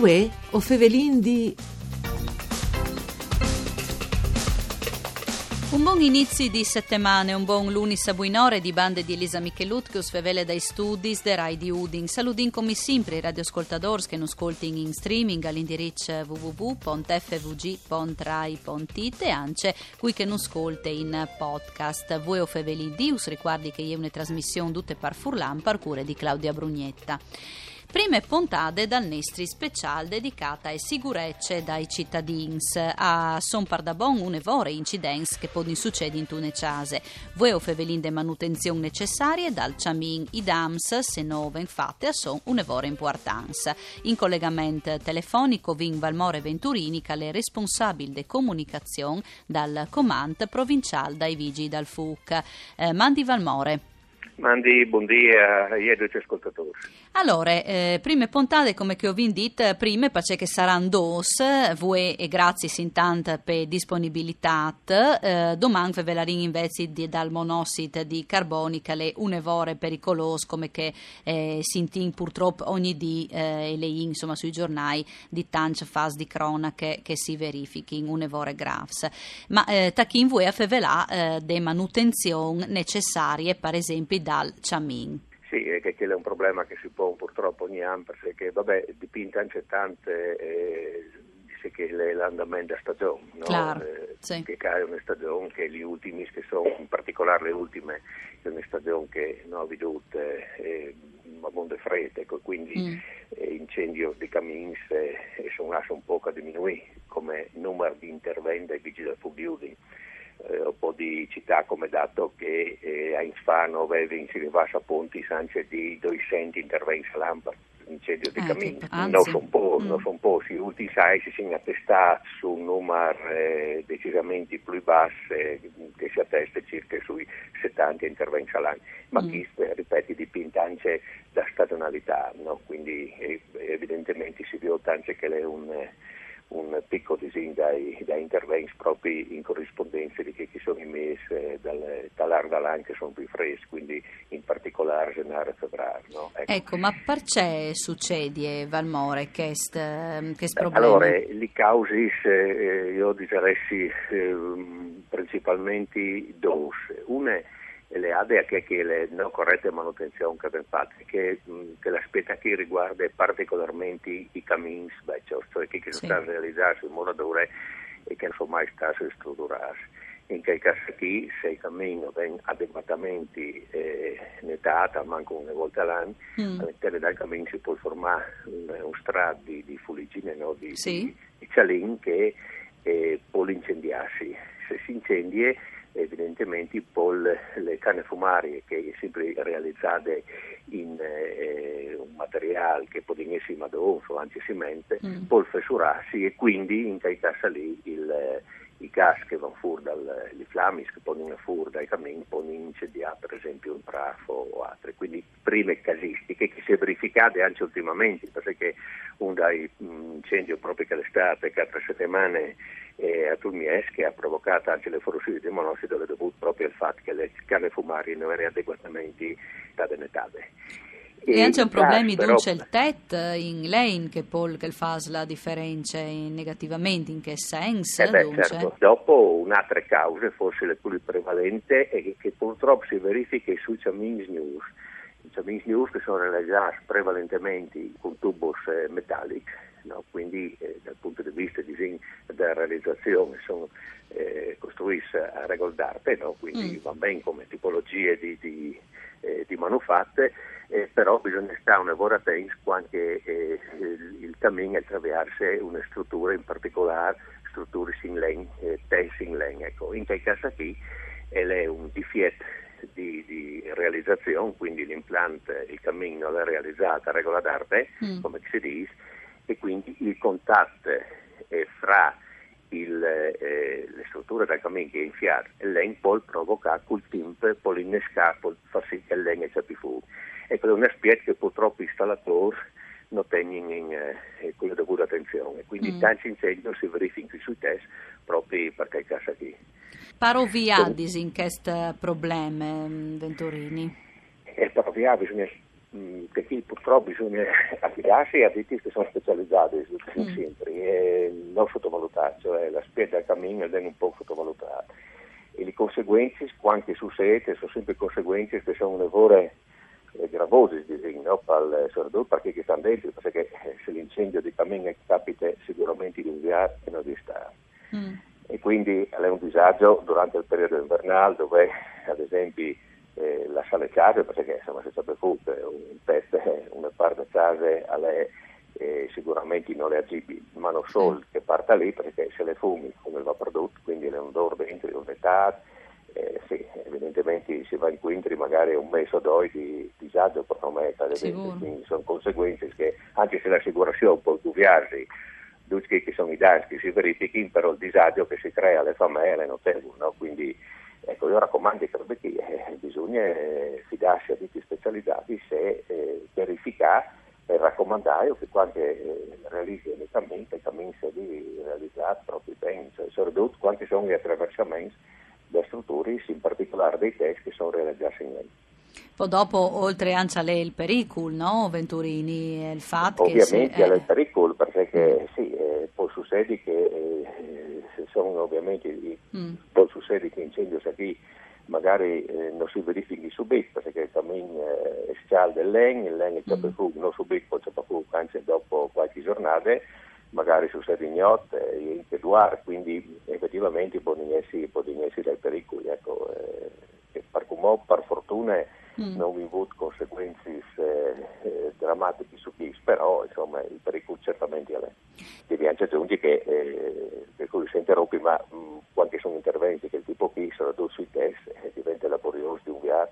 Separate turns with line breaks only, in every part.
Uè, o fevelin di...
Un buon inizio di settimana, un buon lunis a buinore di bande di Elisa Michelut che usfevele dai studi de Rai di Udin. Saludin come sempre i radioascoltatori che non ascoltino in streaming all'indirizzo www.fvg.rai.it e anche qui che non ascolta in podcast. Voi o feveli dius, ricordi che è una trasmissione tutte par furlan par cure di Claudia Brugnetta. Prime puntate dal Nestri special dedicata ai sicurezze dai cittadini. A Son Pardabon un'evore incidents che possono succedere in tune case. Voi fevelin de manutenzione necessarie dal Ciamin i dams, se no infatti sono un'evore importanza. In collegamento telefonico Vin Valmore Venturini che è responsabile de comunicazione dal Comand Provinciale dai Vigili dal FUC. Eh, Mandi Valmore.
Mandi buongiorno agli ascoltatori.
Allora, eh, prime puntate, come che ho detto, prime perché saranno dos, voi e grazie intanto per disponibilità. Eh, domani ve la invece di, dal monossido di carbonica, le un'evore pericolose, come che eh, si intin purtroppo ogni dì eh, le insomma sui giornali di tante fasi di cronache che si verifichino un'evore graves. Ma eh, tachin voi a fevelà eh, de manutenzione necessarie, per esempio, dal Ciamin.
Sì, è che quello è un problema che si pone purtroppo ogni anno, perché vabbè, dipinta anche tante, eh, dice che l'andamento della stagione, no?
Claro,
eh,
sì.
che è una stagione che gli ultimi, che sono in particolare le ultime, è una stagione che non ha veduto eh, mondo freddo, ecco, quindi
Mm.
eh, incendio di camins eh, sono lascia un po' a diminuire come numero di interventi dai vigili del fuoco eh, un po' di città come dato che eh, a Infano aveva in Sirivasa Ponti anche di 200 interventi a lampada incendio di
Ah,
camini.
che- anzi.
Non sono po',
Mm.
non son po', si ultimi sai si sono attestati su un numero eh, decisamente più basso eh, che si attesta circa sui 70 interventi all'anno, ma
Mm.
chi, eh, ripeto, dipende anche da stagionalità, no? quindi eh, evidentemente si vede anche che è un... un picco disegno dai, dai interventi proprio in corrispondenza di che ci sono immessi eh, dal, dall'Ardalan che sono più freschi, quindi in particolare gennaio e febbraio. No? Ecco.
Ecco, ma perché succede, Valmore, che che problema?
Allora, le cause eh, io direi eh, principalmente due. Una è le ADE che, che le non corrette manutenzione che abbiamo fatto, che, che l'aspetto che riguarda particolarmente i vecchi, cioè che, che
Sì.
sono stati realizzati in murature e che non sono mai stati strutturati. In quel caso qui, se il cammino viene adeguatamente eh, nettato, manco una volta all'anno,
Mm.
all'interno del cammino si può formare un, un strato di, di fuligine, no? di,
Sì.
di, di cialin che eh, può incendiarsi. Se si incendia, evidentemente può le canne fumarie che sempre realizzate in eh, un materiale che può essere madonzo o antisimente,
Mm.
può fessurarsi e quindi in quel caso lì il, eh, i gas che vanno fuori dalle flammi che pongono fuori dai camini possono incendiare per esempio un trafo o altre. Quindi prime casistiche che si è verificate anche ultimamente perché un dai mh, incendi proprio che l'estate, che altre settimane eh, a Tulmies che ha provocato anche le fuoriuscite di monossido è dovuto proprio al fatto che le canne fumarie non erano adeguatamente denettate.
E anche un problema
però-
dunque il TET in lane che poi che fa la differenza negativamente, in che senso?
Eh beh, certo. Dopo un'altra causa, forse la più prevalente, è che, che purtroppo si verifica sui Chamins News. I Chamins News che sono realizzati prevalentemente con tubos eh, metallici, no? quindi eh, dal punto di vista disegno della realizzazione sono eh, costruiti a regola d'arte, no? quindi
Mm.
va bene come tipologie di, di, eh, di manufatte, eh, però bisogna stare una buona attenti quando eh, il, il cammino attraversa una struttura in particolare strutture in legno, eh, tensi in legno. Ecco. In quel caso qui è un difetto di, di realizzazione, quindi l'impianto, il cammino non è realizzato a regola d'arte,
Mm.
come si dice, e quindi il contatto eh, fra il, eh, le strutture del cammino che è infiato e il legno può provocare col tempo, può innescare, può far sì che il legno sia più fuori. Ecco, è un aspetto che purtroppo gli installatori non tengono in eh, con la dovuta attenzione. Quindi
Mm.
tanti incendi si verificano sui test proprio perché il caso qui.
Paro viadis in questo problema, mm, Venturini.
E proprio ah, bisogna mh, perché purtroppo bisogna affidarsi a ditti che sono specializzati mm. sempre e non sottovalutare, cioè la spesa del cammino è un po' sottovalutata e le conseguenze, quando succede, sono sempre conseguenze che sono lavoro eh, gravose no? per il soprattutto perché che stanno dentro, perché se l'incendio di cammino capita sicuramente di inviare e non di stare. Mm. E quindi è un disagio durante il periodo invernale dove ad esempio eh, la sale case, perché insomma se sapete un pezzo, una parte case è eh, sicuramente non reagibile, ma non solo che parta lì perché se le fumi come va prodotto, quindi è un odore dentro, di un'età, eh, sì, evidentemente si va in quintri magari un mese o due di disagio per non mettere, quindi sono conseguenze che anche se l'assicurazione può dubiarsi tutti che sono i che si verifichino, però il disagio che si crea alle famiglie è notevole, no? quindi ecco, io raccomando che eh, bisogna eh, fidarsi a ditti specializzati se eh, verificare e raccomandare che quando eh, realizzi i cammini, i cammini siano realizzati proprio bene, cioè soprattutto quanti sono gli attraversamenti delle strutture, in particolare dei test che sono realizzati in lei.
Poi dopo, oltre anche il pericolo, no, Venturini, il fatto
Ovviamente
che...
Ovviamente è il pericolo, perché sì, succedere che eh, sono ovviamente, mm. succedere che incendio qui magari eh, non si verifichi subito, perché il cammino eh, è scaldo il legno, il legno c'è per fuoco, non subito, poi c'è per fuoco, anzi dopo qualche giornata, magari succede ignoto e eh, in peduare, quindi effettivamente può essere del pericolo, ecco, eh, per, per fortuna mm. Non vi avuto conseguenze eh, eh, drammatiche su chi, però insomma il pericolo certamente è anche aggiungere che, eh, per cui si interrompe, ma mh, mm, quando sono interventi che il tipo qui soprattutto sui test eh, diventa laborioso di inviare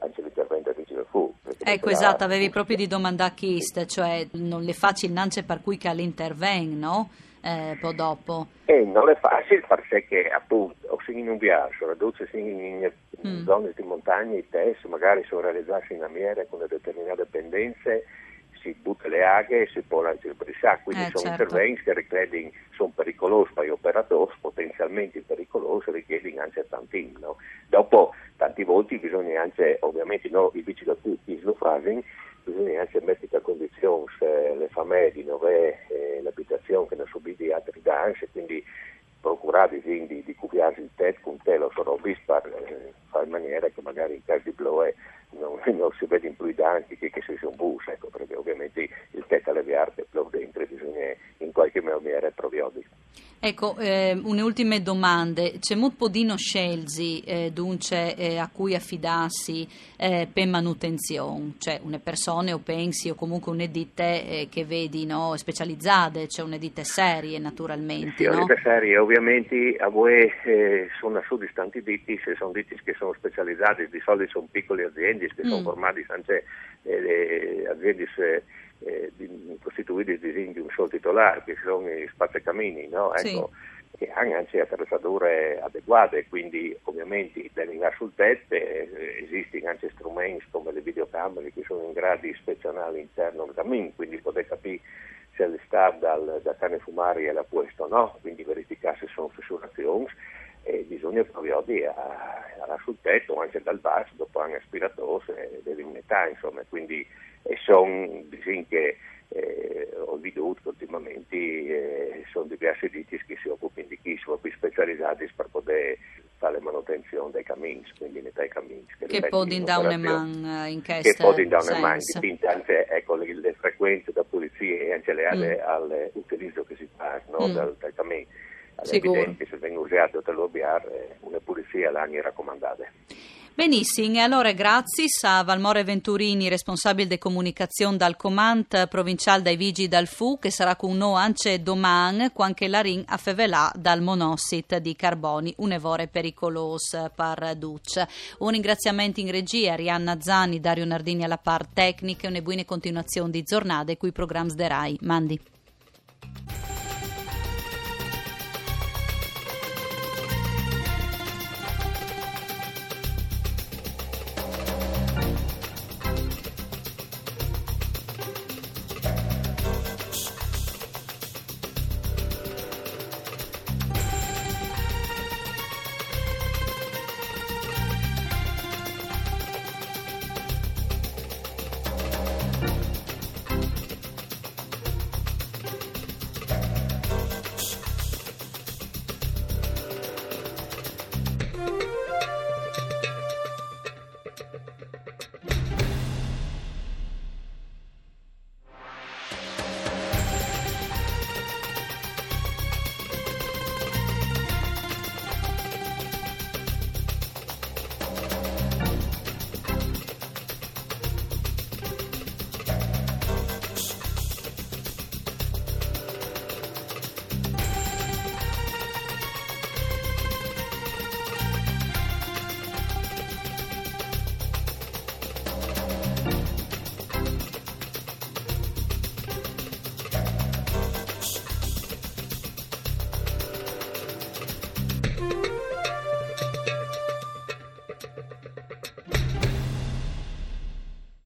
anche l'intervento di vigile fu.
Ecco, esatto, avevi proprio di domandare a Chist, cioè non le facili nance per cui che all'interven, no? Eh, poi dopo.
Eh, non è facile perché appunto o si in un viaggio, se in mm. zone di montagna i test magari sono realizzati in amiere con determinate pendenze si butta le aghe e si può lanciare il brissac, quindi
eh,
sono
certo.
interventi che richiedono, sono pericolosi per gli operatori, potenzialmente pericolosi, richiedono anche tanti. No? Dopo, tanti volte bisogna anche, ovviamente, no, i vigili da tutti lo fanno, bisogna anche mettere a condizione eh, le famiglie di dove eh, l'abitazione che ne subito altri danni, quindi procurare di, di cubiarsi il tetto con telo sono per eh, in maniera che magari in caso di bloe non, non, si vede in più i danni che, che si sono bus, ecco, perché ovviamente il tetto alle viarte blow dentro bisogna in qualche maniera provvedere.
Ecco, eh, ultime domande. C'è molto podino scelzi eh, dunque eh, a cui affidarsi eh, per manutenzione? Cioè, une persone o pensi o comunque une ditte eh, che vedi no, specializzate, cioè une ditte serie naturalmente.
Sì,
no?
ditte serie, ovviamente a voi eh, sono su distanti ditti, se sono ditti che sono specializzati, di solito sono piccole aziende che mm. sono formate anche aziende eh, costituiti di un solo titolare, che sono i spazzacamini, no? ecco, sì. che hanno anche attrezzature adeguate, quindi ovviamente devono sul tetto, eh, esistono anche strumenti come le videocamere che sono in grado di ispezionare all'interno del cammin, quindi potete capire se l'estate dal, da cane fumare è la puesto o no, quindi verificare se sono fissurazioni e bisogna provvedere a, a sul tetto anche dal basso dopo anche aspiratori e delle unità insomma quindi e sono disegni che eh, ho veduto ultimamente eh, sono diversi ditti che si occupano di chi sono più specializzati per poter fare la manutenzione dei cammini quindi nei cammini
che, che poi da un man in
che poi da un man dipende anche ecco, le, le, frequenze da polizia e anche le, mm. all'utilizzo che si fa no, mm. dal, dal cammino è evidente se vengono usate dall'OBR una pulizia l'anni raccomandate.
Benissimo, e allora grazie a Valmore Venturini, responsabile di comunicazione dal Comand provinciale dai Vigi dal FU, che sarà con noi anche domani, quando la RIN a fevelà dal monossit di carboni, un evore pericoloso per Duce. Un ringraziamento in regia a Rianna Zani, Dario Nardini alla par tecnica e una buona continuazione di giornate qui programmi de RAI. Mandi.